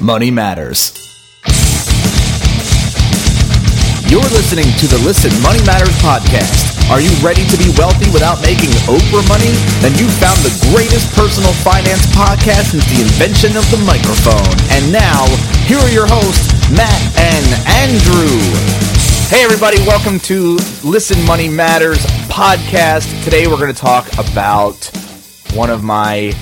Money Matters. You're listening to the Listen Money Matters podcast. Are you ready to be wealthy without making Oprah money? Then you've found the greatest personal finance podcast since the invention of the microphone. And now, here are your hosts, Matt and Andrew. Hey, everybody, welcome to Listen Money Matters podcast. Today, we're going to talk about one of my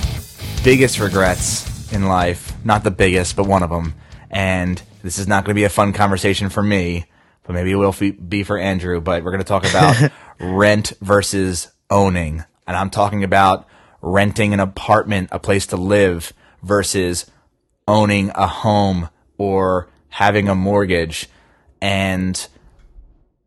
biggest regrets in life. Not the biggest, but one of them. And this is not going to be a fun conversation for me, but maybe it will be for Andrew. But we're going to talk about rent versus owning. And I'm talking about renting an apartment, a place to live, versus owning a home or having a mortgage. And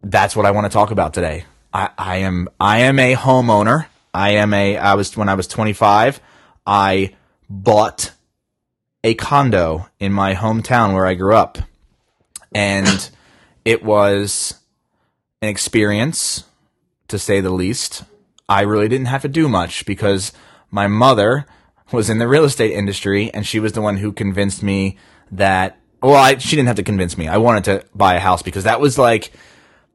that's what I want to talk about today. I, I am I am a homeowner. I am a I was when I was 25, I bought a condo in my hometown where I grew up. And it was an experience to say the least. I really didn't have to do much because my mother was in the real estate industry and she was the one who convinced me that well, I, she didn't have to convince me. I wanted to buy a house because that was like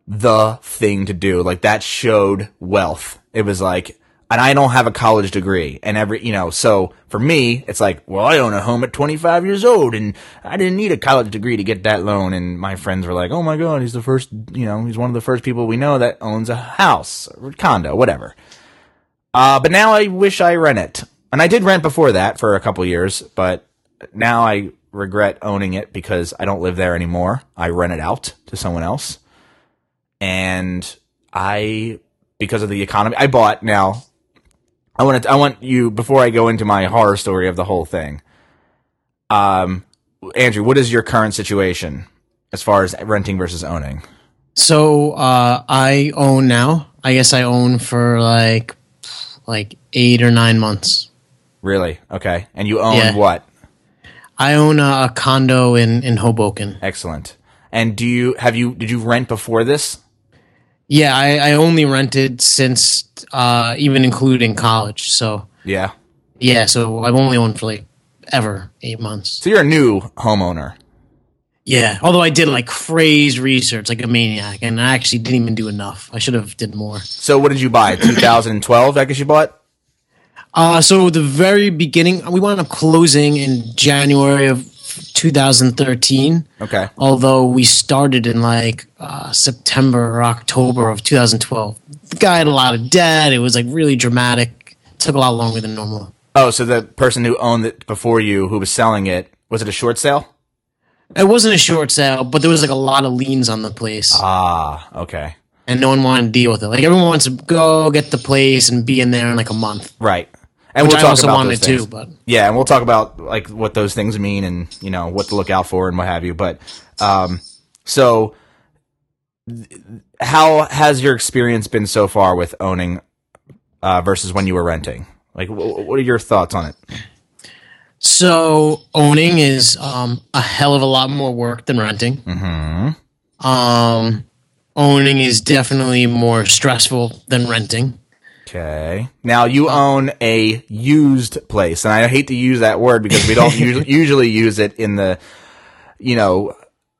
the thing to do. Like that showed wealth. It was like, and I don't have a college degree and every, you know, so for me, it's like, well, I own a home at 25 years old and I didn't need a college degree to get that loan. And my friends were like, oh my God, he's the first, you know, he's one of the first people we know that owns a house or condo, whatever. Uh, but now I wish I rent it. And I did rent before that for a couple years, but now I regret owning it because I don't live there anymore. I rent it out to someone else and I because of the economy I bought now I want to I want you before I go into my horror story of the whole thing. Um Andrew, what is your current situation as far as renting versus owning? So uh I own now. I guess I own for like like 8 or 9 months. Really? Okay. And you own yeah. what? I own a, a condo in in Hoboken. Excellent. And do you have you did you rent before this? Yeah, I, I only rented since uh, even including college. So yeah, yeah. So I've only owned for like ever eight months. So you're a new homeowner. Yeah, although I did like crazy research, like a maniac, and I actually didn't even do enough. I should have did more. So what did you buy? 2012, I guess you bought. Uh, so the very beginning, we wound up closing in January of 2013. Okay. Although we started in like uh, September or October of 2012. The guy had a lot of debt. It was like really dramatic. It took a lot longer than normal. Oh, so the person who owned it before you, who was selling it, was it a short sale? It wasn't a short sale, but there was like a lot of liens on the place. Ah, okay. And no one wanted to deal with it. Like everyone wants to go get the place and be in there in like a month. Right and Which we'll talk I also about wanted too, but yeah, and we'll talk about like what those things mean and you know what to look out for and what have you. But um, so how has your experience been so far with owning uh, versus when you were renting? Like, what are your thoughts on it? So owning is um, a hell of a lot more work than renting. Mm-hmm. Um, owning is definitely more stressful than renting. Okay. Now you own a used place, and I hate to use that word because we don't usually use it in the, you know,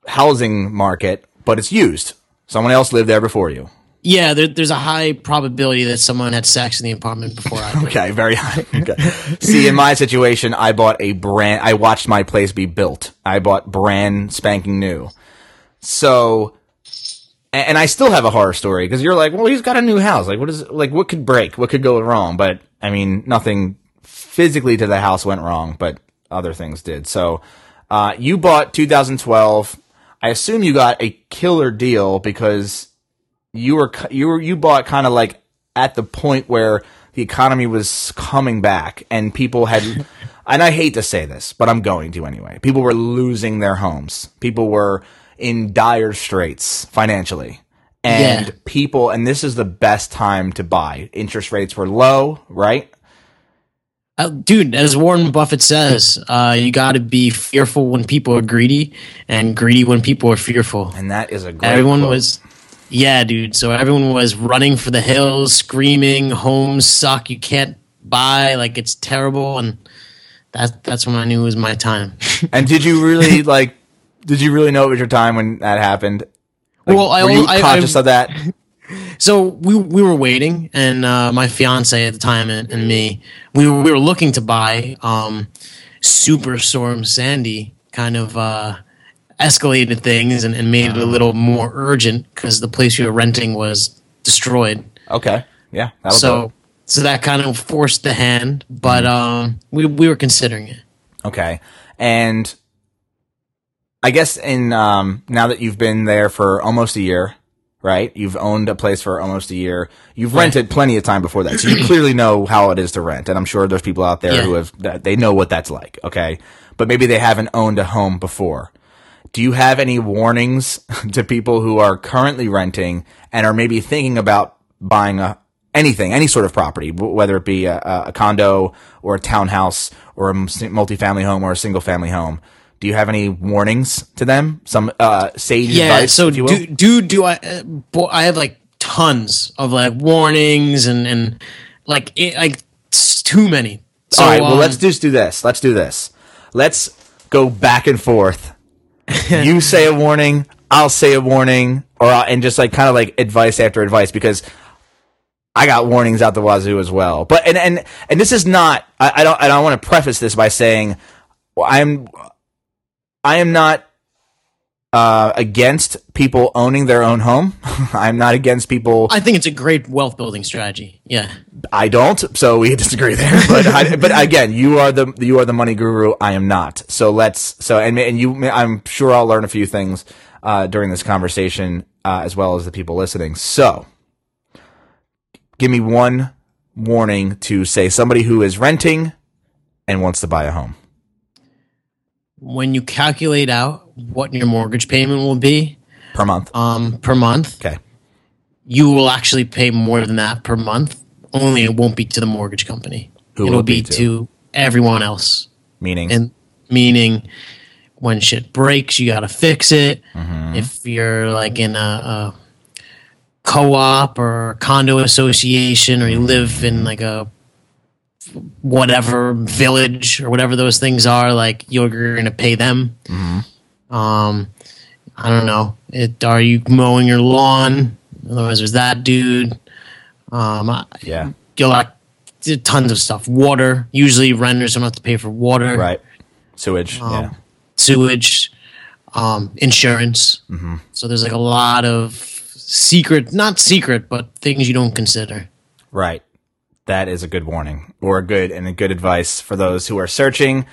housing market, but it's used. Someone else lived there before you. Yeah, there, there's a high probability that someone had sex in the apartment before I. Did. okay, very high. Okay. See, in my situation, I bought a brand. I watched my place be built. I bought brand spanking new. So and I still have a horror story because you're like, well, he's got a new house. Like, what is like, what could break? What could go wrong? But I mean, nothing physically to the house went wrong, but other things did. So, uh, you bought 2012. I assume you got a killer deal because you were you were you bought kind of like at the point where the economy was coming back and people had and I hate to say this, but I'm going to anyway. People were losing their homes. People were in dire straits financially. And yeah. people, and this is the best time to buy. Interest rates were low, right? Uh, dude, as Warren Buffett says, uh, you got to be fearful when people are greedy, and greedy when people are fearful. And that is a great. Everyone quote. was, yeah, dude. So everyone was running for the hills, screaming, "Homes suck! You can't buy! Like it's terrible!" And that that's when I knew it was my time. And did you really like? Did you really know it was your time when that happened? Like, Well, I- were you I- I- conscious of that? So we we were waiting, and uh, my fiance at the time and, and me, we were we were looking to buy. Um, Superstorm Sandy kind of uh, escalated things and, and made it a little more urgent because the place we were renting was destroyed. Okay, yeah. That'll So it. so that kind of forced the hand, but um, we we were considering it. Okay. And I guess in um now that you've been there for almost a year, right? You've owned a place for almost a year. You've Right. rented plenty of time before that. So you clearly know how it is to rent. And I'm sure there's people out there Yeah. who have that they know what that's like, okay? But maybe they haven't owned a home before. Do you have any warnings to people who are currently renting and are maybe thinking about buying a anything, any sort of property, whether it be a, a condo or a townhouse or a multifamily home or a single family home? Do you have any warnings to them? Some uh, sage Yeah. advice, so if you will? do do do I? Uh, boy, I have like tons of like warnings and and like it, like too many. So, All right. Well, um, let's just do this. Let's do this. Let's go back and forth. you say a warning, I'll say a warning, or I'll, and just like kind of like advice after advice because I got warnings out the wazoo as well. But and and and this is not. I, I don't. I don't want to preface this by saying well, I'm. I am not uh, against people owning their own home. I'm not against people. I think it's a great wealth building strategy. Yeah. I don't, so we disagree there. But I, but again, you are the you are the money guru. I am not. So let's so and and you. I'm sure I'll learn a few things uh, during this conversation uh, as well as the people listening. So, give me one warning to say somebody who is renting and wants to buy a home. When you calculate out what your mortgage payment will be Per month. um, per month, Okay. you will actually pay more than that per month. Only it won't be to the mortgage company. Who It'll will be be to? to everyone else. Meaning. and meaning when shit breaks you gotta fix it Mm-hmm. if you're like in a, a co-op or condo association or you live in like a whatever village or whatever those things are like you're gonna pay them Mm-hmm. um i don't know it are you mowing your lawn otherwise there's that dude um yeah. you'll like tons of stuff water usually renters don't have to pay for water Right. Sewage. Um, yeah. sewage, um, insurance. Mm-hmm. So there's like a lot of secret, not secret, but things you don't consider. Right. That is a good warning or a good and a good advice for those who are searching.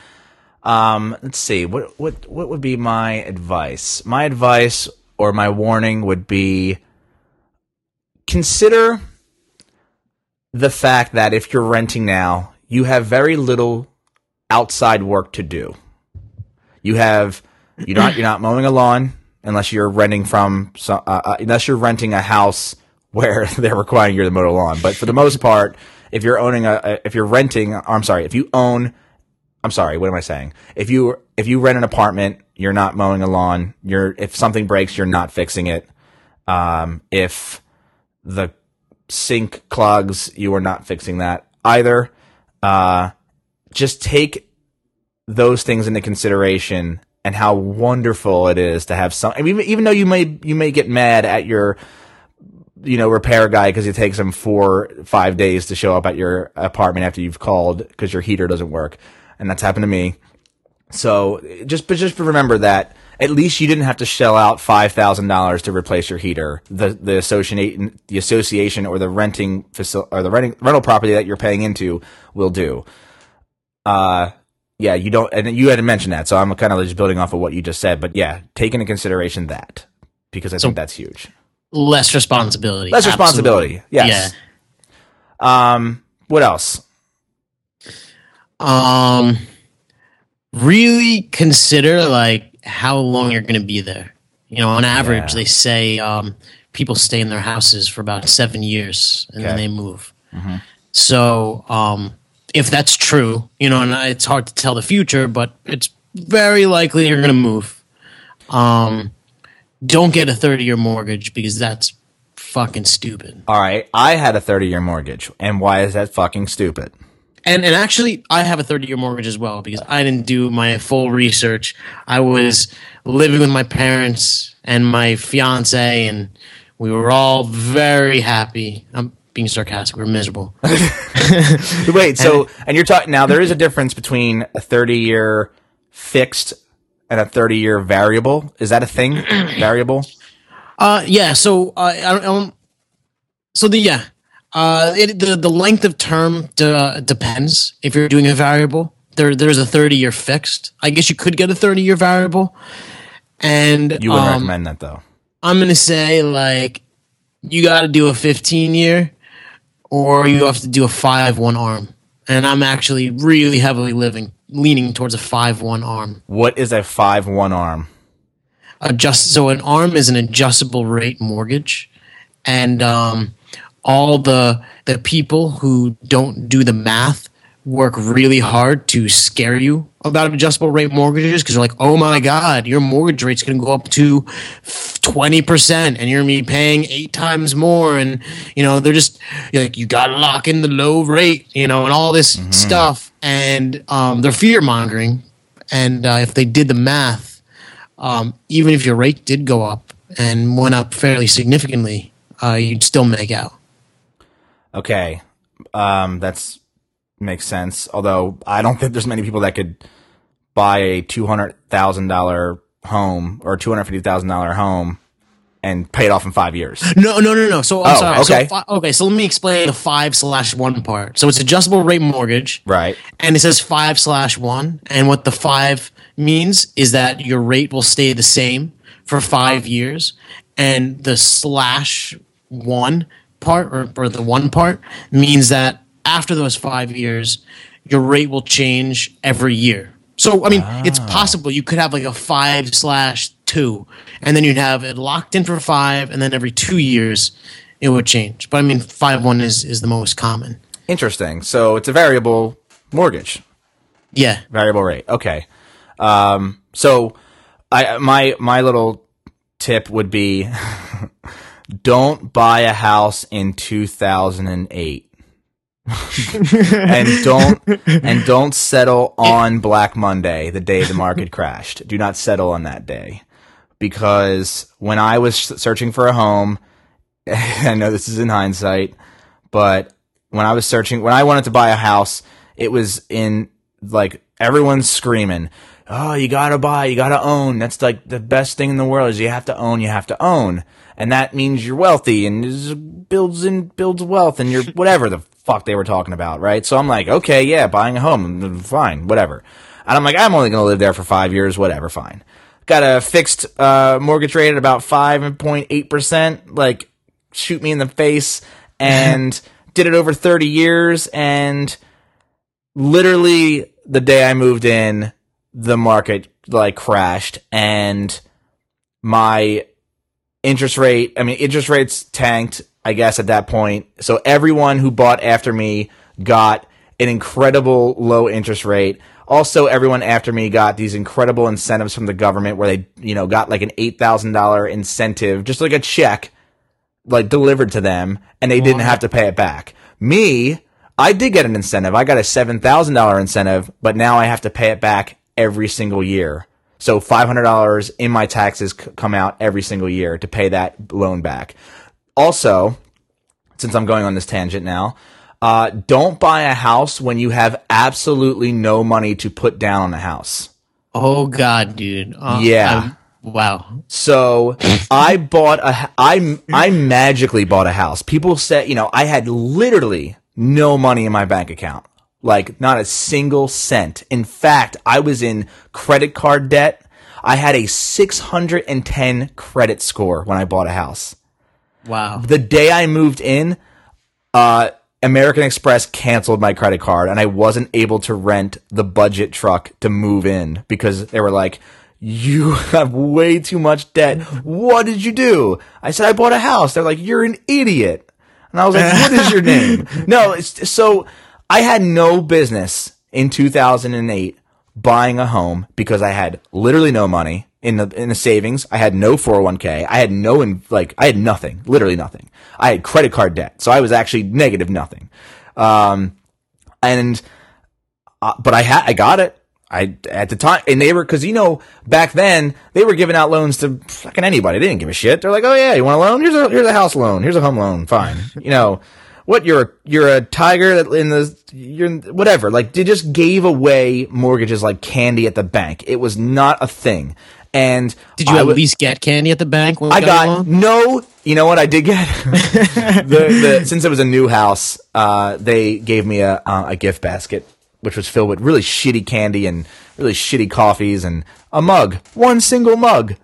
Um, let's see. What what what would be my advice? My advice or my warning would be consider the fact that if you're renting now, you have very little outside work to do. You have you're not you're not mowing a lawn unless you're renting from uh, uh, unless you're renting a house where they're requiring you to mow the lawn. But for the most part, if you're owning a, if you're renting, I'm sorry, if you own, I'm sorry, what am I saying? If you if you rent an apartment, you're not mowing a lawn. You're if something breaks, you're not fixing it. Um, if the sink clogs, you are not fixing that either. Uh, just take those things into consideration and how wonderful it is to have some. Even even though you may you may get mad at your you know repair guy because it takes him four five days to show up at your apartment after you've called because your heater doesn't work, and that's happened to me. So just but just remember that at least you didn't have to shell out five thousand dollars to replace your heater. The the association the association or the renting facility or the renting rental property that you're paying into will do. Uh yeah, you don't and you had to mention that, so I'm kind of just building off of what you just said. But yeah, take into consideration that because I think that's huge. Less responsibility. Less Absolutely. responsibility. Yes. Um what else? Um, really consider like how long you're going to be there. You know, on average, Yeah. they say um, people stay in their houses for about seven years and then they move. So, um, if that's true, you know, and it's hard to tell the future, but it's very likely you're going to move. Um, don't get a 30 year mortgage because that's fucking stupid. All right, I had a 30 year mortgage, and why is that fucking stupid? and and actually, I have a 30 year mortgage as well because I didn't do my full research. I was living with my parents and my fiance, and we were all very happy. I'm being sarcastic. We're miserable. Wait, so and you're talking now. There is a difference between a 30 year fixed and a 30 year variable. Is that a thing? variable? Uh, yeah. So uh, I don't. Um, so the yeah, uh, it, the the length of term de- depends. If you're doing a variable, there there's a 30 year fixed. I guess you could get a 30 year variable. And You wouldn't um, recommend that though. I'm gonna say like you got to do a 15 year, or you have to do a five one arm. And I'm actually really heavily living leaning towards a five one arm. What is a five one arm? adjust so an arm is an adjustable rate mortgage and um, all the the people who don't do the math work really hard to scare you about adjustable rate mortgages because they're like oh my god your mortgage rate's going to go up to 20% and you're going to be paying eight times more. And you know they're just you're like you got to lock in the low rate you know and all this stuff. And um, they're fear mongering. And uh, if they did the math um, even if your rate did go up and went up fairly significantly, uh, you'd still make out. Okay, um, that's makes sense. Although I don't think there's many people that could buy a two hundred thousand dollar home or two hundred fifty thousand dollar home and pay it off in five years. No, no, no, no. So I'm Oh, sorry. okay. So, fi- okay. So let me explain the five slash one part. So it's adjustable rate mortgage, Right. and it says five slash one. And what the five means is that your rate will stay the same for five years, and the slash one part or, or the one part means that after those five years, your rate will change every year. So I mean, it's possible you could have like a five slash two, and then you'd have it locked in for five, and then every two years it would change. But I mean, five one is is the most common. Interesting. So it's a variable mortgage, Yeah. variable rate. Okay. Um, so I my my little tip would be don't buy a house in 2008. and don't and don't settle on Black Monday, the day the market crashed. Do not settle on that day. Because when I was searching for a home, I know this is in hindsight, but when I was searching, when I wanted to buy a house, it was in like everyone's screaming, "Oh, you gotta buy, you gotta own." That's like the best thing in the world is you have to own, you have to own, and that means you're wealthy and builds in builds wealth and you're whatever the fuck they were talking about, right? So I'm like, okay, yeah, buying a home, fine, whatever. And I'm like, I'm only gonna live there for five years, whatever, fine. Got a fixed uh, mortgage rate at about five point eight percent, like shoot me in the face and did it over 30 years and literally the day I moved in the market like crashed and my interest rate I mean interest rates tanked I guess at that point so everyone who bought after me got an incredible low interest rate also everyone after me got these incredible incentives from the government where they you know got like an $8,000 incentive just like a check like delivered to them and they didn't have to pay it back. Me, I did get an incentive. I got a $7,000 incentive, but now I have to pay it back every single year. So $500 in my taxes come out every single year to pay that loan back. Also, since I'm going on this tangent now, uh, don't buy a house when you have absolutely no money to put down on a house. Oh God, dude. Uh, Yeah. I'm- wow. So I bought a, I, I magically bought a house. People said, you know, I had literally no money in my bank account. Like not a single cent. In fact, I was in credit card debt. I had a 610 credit score when I bought a house. Wow. The day I moved in, uh, American Express canceled my credit card and I wasn't able to rent the budget truck to move in because they were like, you have way too much debt. What did you do? I said, I bought a house. They're like, you're an idiot. And I was like, what is your name? No, it's so I had no business in 2008 buying a home because I had literally no money in the in the savings. I had no 401k. I had no in, like I had nothing, literally nothing. I had credit card debt, so I was actually negative nothing. Um, and uh, but I had I got it. I at the time, and they were because you know back then they were giving out loans to fucking anybody. They didn't give a shit. They're like, oh yeah, you want a loan? Here's a here's a house loan. Here's a home loan. Fine. you know what? You're a, you're a tiger that in the you're whatever. Like they just gave away mortgages like candy at the bank. It was not a thing. And Did you I at wa- least get candy at the bank? When we I got, got no. You know what I did get? the, the, since it was a new house, uh, they gave me a uh, a gift basket, which was filled with really shitty candy and really shitty coffees and a mug, one single mug.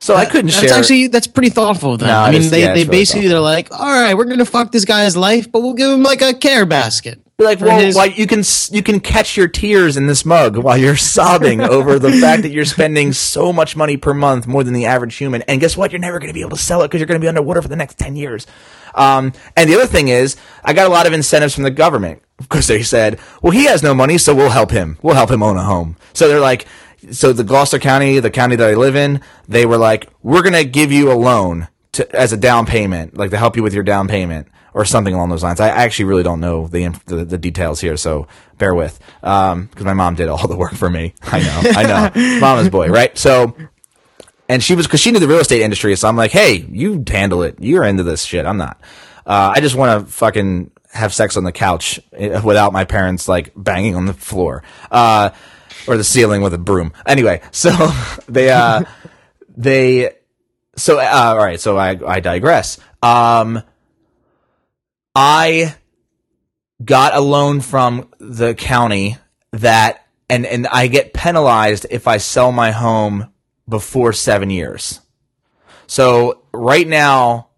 So I couldn't That's share. That's actually that's pretty thoughtful of them. No, I mean, they, yeah, they really basically they're like, all right, we're gonna fuck this guy's life, but we'll give him like a care basket. Be like, well, his- like you can you can catch your tears in this mug while you're sobbing over the fact that you're spending so much money per month more than the average human, and guess what? You're never going to be able to sell it because you're going to be underwater for the next ten years. Um, and the other thing is, I got a lot of incentives from the government because they said, well, he has no money, so we'll help him. We'll help him own a home. So they're like, so the Gloucester County, the county that I live in, they were like, we're going to give you a loan to, as a down payment, like to help you with your down payment or something along those lines. I actually really don't know the inf- the, the details here, so bear with, because my mom did all the work for me. I know, I know, mama's boy, right? So, and she was because she knew the real estate industry, so I'm like, hey, you handle it. You're into this shit. I'm not. Uh, I just want to fucking have sex on the couch eh, without my parents like banging on the floor. Uh, or the ceiling with a broom. Anyway, so they uh they so uh, all right, so I I digress. Um I got a loan from the county that and and I get penalized if I sell my home before 7 years. So right now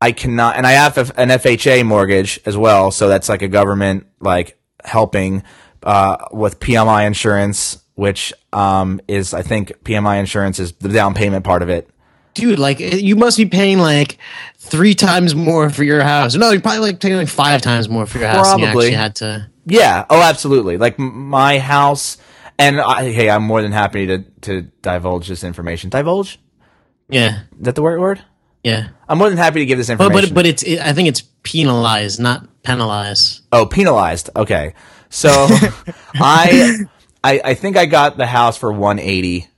I cannot and I have an FHA mortgage as well, so that's like a government like helping uh, with PMI insurance, which um, is I think PMI insurance is the down payment part of it. Dude, like you must be paying like three times more for your house. No, you're probably like paying like five times more for your house. Than you Probably. had to. Yeah. Oh, absolutely. Like m- my house, and I, hey, I'm more than happy to to divulge this information. Divulge? Yeah, Is that the right word? yeah. I'm more than happy to give this But information. but but it's it, I think it's penalized, not penalized. Oh, penalized. Okay. So I, I I think I got the house for 180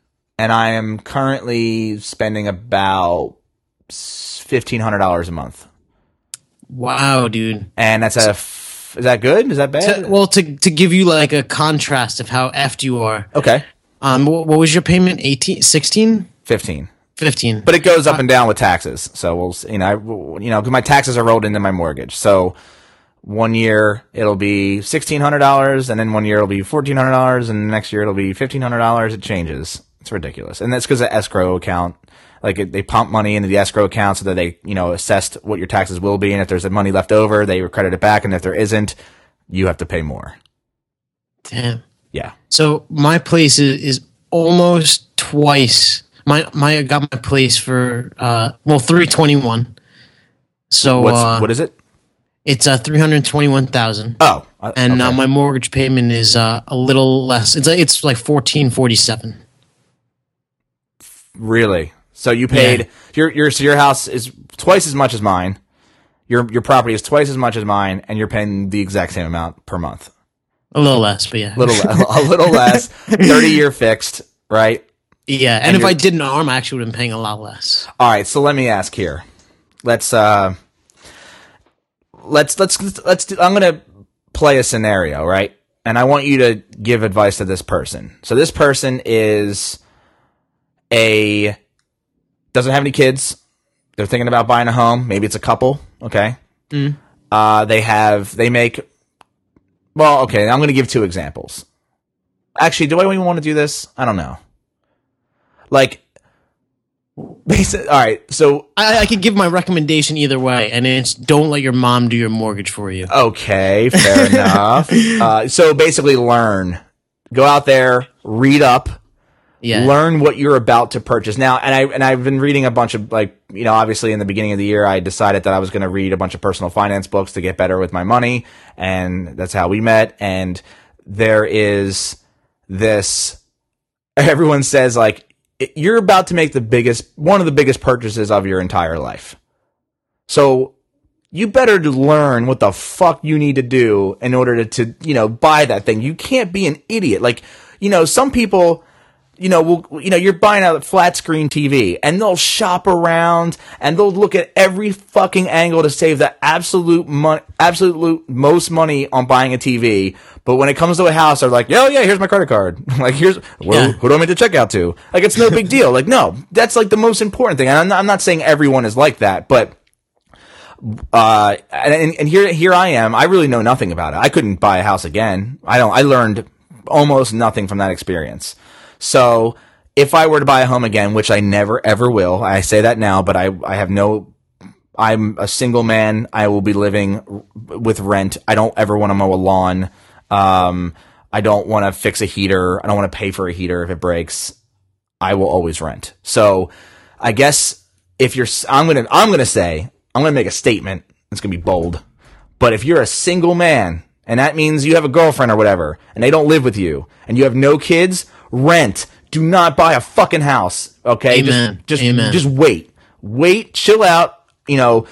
and I am currently spending about $1500 a month. Wow, dude. And that's a f- is that good? Is that bad? To- well, to to give you like a contrast of how effed you are. okay. Um, what, what was your payment? 18, 16? 15. 15. But it goes up and down with taxes. So we'll, you know, I, you know, 'cause my taxes are rolled into my mortgage. So one year it'll be sixteen hundred dollars, and then one year it'll be fourteen hundred dollars, and the next year it'll be fifteen hundred dollars. It changes. It's ridiculous, and that's because of the escrow account. Like it, they pump money into the escrow account so that they, you know, assessed what your taxes will be, and if there's money left over, they credit it back, and if there isn't, you have to pay more. Damn. Yeah. So my place is, is almost twice. My my I got my place for uh well three twenty one. So What's uh, what is it? it's uh three hundred twenty one thousand. Oh, uh, and uh, my mortgage payment is uh, a little less. It's it's like fourteen forty seven. Really? So you paid Yeah. your your so your house is twice as much as mine. Your your property is twice as much as mine, and you're paying the exact same amount per month. A little less, but yeah, A little a little less. Thirty year fixed, right? yeah. And, and if I didn't arm, I actually would have been paying a lot less. All right. So let me ask here. Let's uh. Let's let's let's. Do, I'm gonna play a scenario, right? And I want you to give advice to this person. So this person is a doesn't have any kids. They're thinking about buying a home. Maybe it's a couple. Okay. Uh, they have they make. Well, okay. I'm going to give two examples. Actually, do I even want to do this? I don't know. Like, basic. All right. So I, I could give my recommendation either way, and it's don't let your mom do your mortgage for you. Okay, fair enough. Uh, so basically, learn. Go out there, read up, Yeah, learn what you're about to purchase. Now, and I and I've been reading a bunch of like you know, obviously in the beginning of the year, I decided that I was going to read a bunch of personal finance books to get better with my money, and that's how we met. And there is this. Everyone says like you're about to make the biggest, one of the biggest purchases of your entire life. So you better learn what the fuck you need to do in order to, to you know buy that thing. You can't be an idiot. Like you know, some people you know, will you know, you're buying a flat screen TV and they'll shop around and they'll look at every fucking angle to save the absolute mon- absolute most money on buying a TV. But when it comes to a house, they're like, "Oh yeah, here's my credit card. like here's well, Yeah. who do I make to check out to?" Like it's no big deal. Like no, that's like the most important thing. And I'm not, I'm not saying everyone is like that, but uh, and, and here, here I am. I really know nothing about it. I couldn't buy a house again. I don't, I learned almost nothing from that experience. So if I were to buy a home again, which I never ever will, I say that now, but I, I have no, I'm a single man. I will be living with rent. I don't ever want to mow a lawn. Um, I don't want to fix a heater. I don't want to pay for a heater if it breaks. I will always rent. So I guess if you're, I'm going to, I'm going to say, I'm going to make a statement. It's going to be bold. But if you're a single man, and that means you have a girlfriend or whatever, and they don't live with you, and you have no kids, rent. Do not buy a fucking house. Okay? Amen. Just, just, Amen. just wait. Wait, chill out. You know,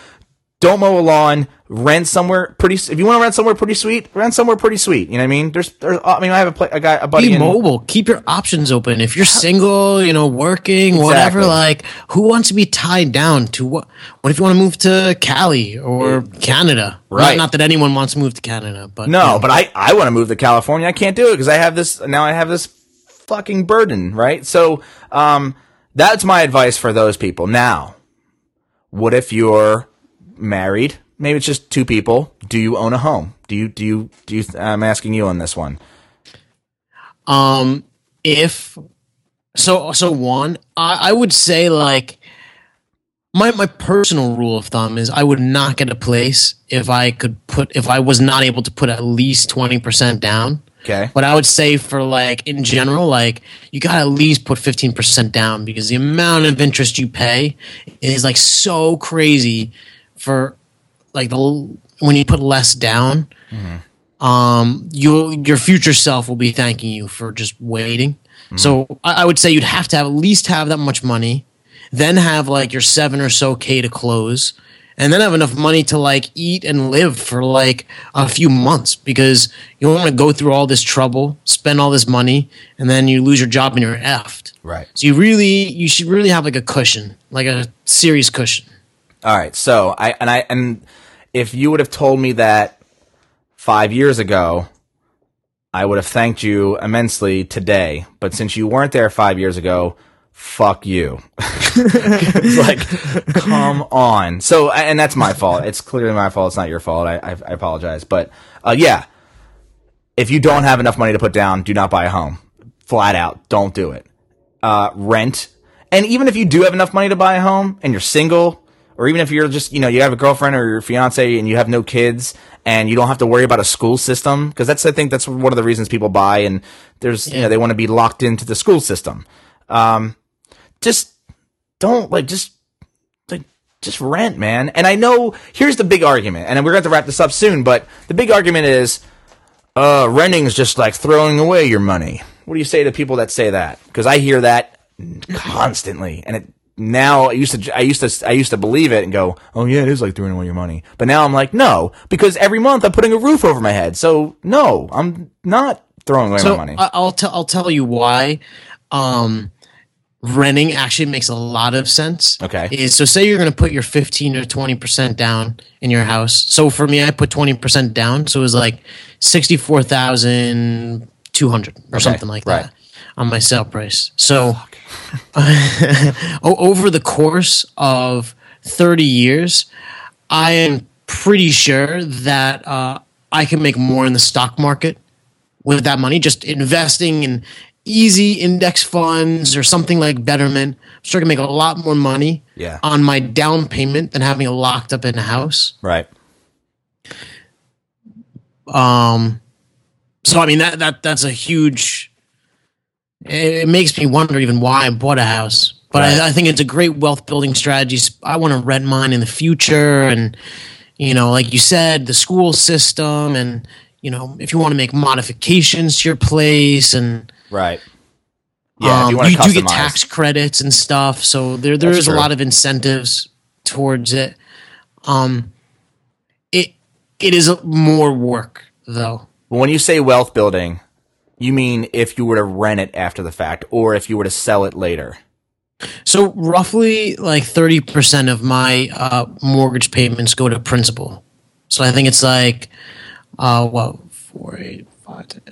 don't mow a lawn. Rent somewhere pretty. If you want to rent somewhere pretty sweet, rent somewhere pretty sweet. You know what I mean? There's, there's. Uh, I mean, I have a, pla- a guy, a buddy. Be in- mobile. Keep your options open. If you're single, you know, working, whatever, like, who wants to be tied down to what? What if you want to move to Cali or Canada? Right. Not, not that anyone wants to move to Canada, but No, you know, but I, I want to move to California. I can't do it because I have this now. I have this fucking burden, right? So, um, that's my advice for those people. Now, what if you're married? Maybe it's just two people. Do you own a home? Do you do you do you? I'm asking you on this one. Um, if so, so one, I, I would say like my my personal rule of thumb is I would not get a place if I could put if I was not able to put at least twenty percent down. Okay. But I would say for like in general, like you gotta at least put fifteen percent down because the amount of interest you pay is like so crazy for like the when you put less down um, you your future self will be thanking you for just waiting. So I, I would say you'd have to have at least have that much money, then have like your seven or so k to close, and then have enough money to like eat and live for like a few months because you don't want to go through all this trouble, spend all this money, and then you lose your job and you're effed. Right. So you really you should really have like a cushion, like a serious cushion. All right. So I and I and if you would have told me that five years ago, I would have thanked you immensely today. But since you weren't there five years ago, fuck you. it's like, come on. So and that's my fault. It's clearly my fault. It's not your fault. I I, I apologize. But uh, yeah, if you don't have enough money to put down, do not buy a home. Flat out, don't do it. Uh, rent, and even if you do have enough money to buy a home and you're single, or even if you're just you know you have a girlfriend or your fiance and you have no kids and you don't have to worry about a school system because that's I think that's one of the reasons people buy and there's you know they want to be locked into the school system. Um, just don't like just like just rent, man. And I know here's the big argument, and we're going to have to wrap this up soon. But the big argument is, uh, renting is just like throwing away your money. What do you say to people that say that? Because I hear that constantly, and it now I used to I used to I used to believe it and go, oh yeah, it is like throwing away your money. But now I'm like, no, because every month I'm putting a roof over my head. So no, I'm not throwing away So my money. I'll tell I'll tell you why. Um, renting actually makes a lot of sense. Okay. Is so say you're going to put your 15 or 20 percent down in your house. So for me, I put 20 percent down, so it was like 64,200 or something like right. that on my sale price. So over the course of 30 years, I am pretty sure that uh, I can make more in the stock market with that money, just investing in easy index funds or something like Betterment. I'm sure I can make a lot more money Yeah. on my down payment than having it locked up in a house. right. Um, so I mean that that that's a huge. It, it makes me wonder even why I bought a house. But Right. I, I think it's a great wealth building strategy. I want to rent mine in the future, and you know, like you said, the school system, and you know, if you want to make modifications to your place, and Right. Yeah. um, you you do get tax credits and stuff. So there there That's is a lot of incentives towards it. Um, it it is more work though. When you say wealth building, you mean if you were to rent it after the fact or if you were to sell it later? So roughly like 30% of my uh, mortgage payments go to principal. So I think it's like, uh, what, four, eight, five, ten,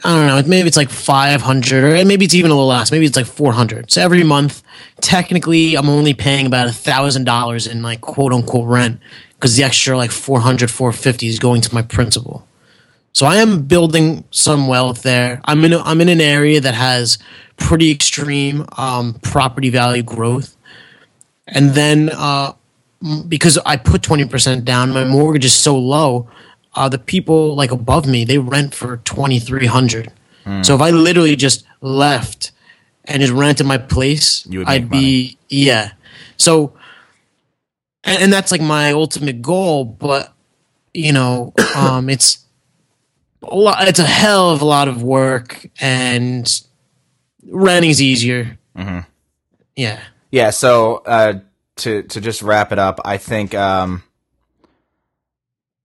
I don't know. Maybe it's like 500 or maybe it's even a little less. Maybe it's like 400. So every month, technically I'm only paying about a thousand dollars in like quote unquote rent because the extra like 400, 450 is going to my principal. So I am building some wealth there. I'm in a, I'm in an area that has pretty extreme um, property value growth, and then uh, because I put twenty percent down, my mortgage is so low. Uh, the people like above me they rent for twenty three hundred. Mm. So if I literally just left and just rented my place, I'd be yeah. So and, and that's like my ultimate goal, but you know, um, it's a lot, it's a hell of a lot of work, and renting's easier. Mm-hmm. Yeah. Yeah. So uh, to to just wrap it up, I think um,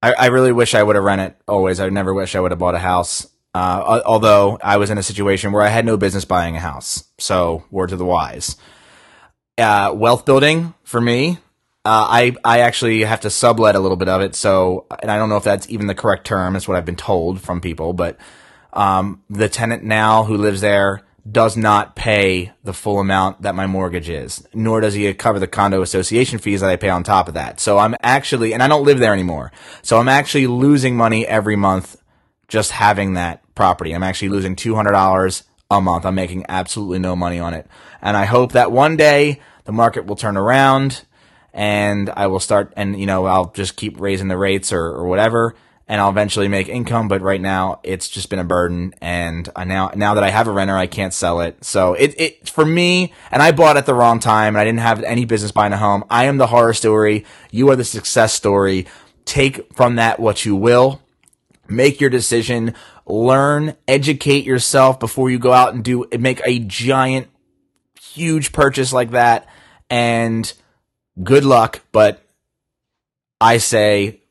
I, I really wish I would have rented it always. I never wish I would have bought a house. Uh, although I was in a situation where I had no business buying a house. So word to the wise. Uh, wealth building for me uh, I I actually have to sublet a little bit of it, so and I don't know if that's even the correct term. It's what I've been told from people, but um, the tenant now who lives there does not pay the full amount that my mortgage is, nor does he cover the condo association fees that I pay on top of that. So I'm actually, and I don't live there anymore, so I'm actually losing money every month just having that property. I'm actually losing two hundred dollars a month. I'm making absolutely no money on it, and I hope that one day the market will turn around and I will start and you know I'll just keep raising the rates or, or whatever and I'll eventually make income but right now it's just been a burden. And I now now that I have a renter I can't sell it. So it, it for me and I bought at the wrong time and I didn't have any business buying a home. I am the horror story. You are the success story. Take from that what you will. Make your decision. Learn educate yourself before you go out and do make a giant huge purchase like that. And good luck, but I say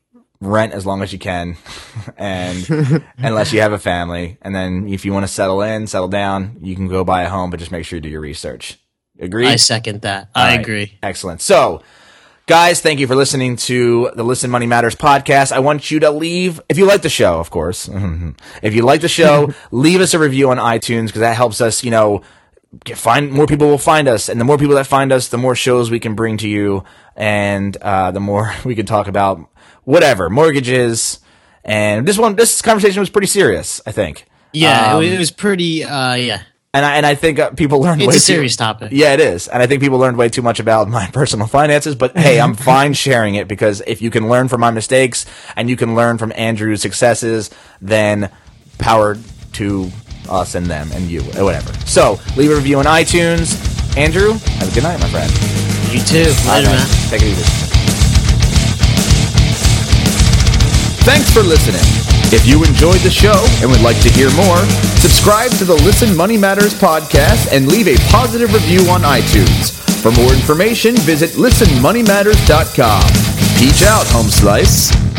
rent as long as you can and unless you have a family. And then if you want to settle in settle down you can go buy a home but just make sure you do your research. Agree i second that. All i right. agree. Excellent. So guys thank you for listening to the listen money matters podcast. I want you to leave if you like the show of course if you like the show leave us a review on itunes because that helps us you know find more people will find us, and the more people that find us, the more shows we can bring to you, and uh, the more we can talk about whatever mortgages. And this one, this conversation was pretty serious. I think. Yeah, um, it was pretty. Uh, yeah. And I, and I think uh, people learned. It's way a serious too, topic. Yeah, it is, and I think people learned way too much about my personal finances. But hey, I'm fine sharing it because if you can learn from my mistakes and you can learn from Andrew's successes, then power to us and them and you, or whatever. So leave a review on iTunes. Andrew, have a good night, my friend. You too. Later, man. Take it easy. Thanks for listening. If you enjoyed the show and would like to hear more, subscribe to the Listen Money Matters podcast and leave a positive review on iTunes. For more information, visit listenmoneymatters.com. Peach out, home slice.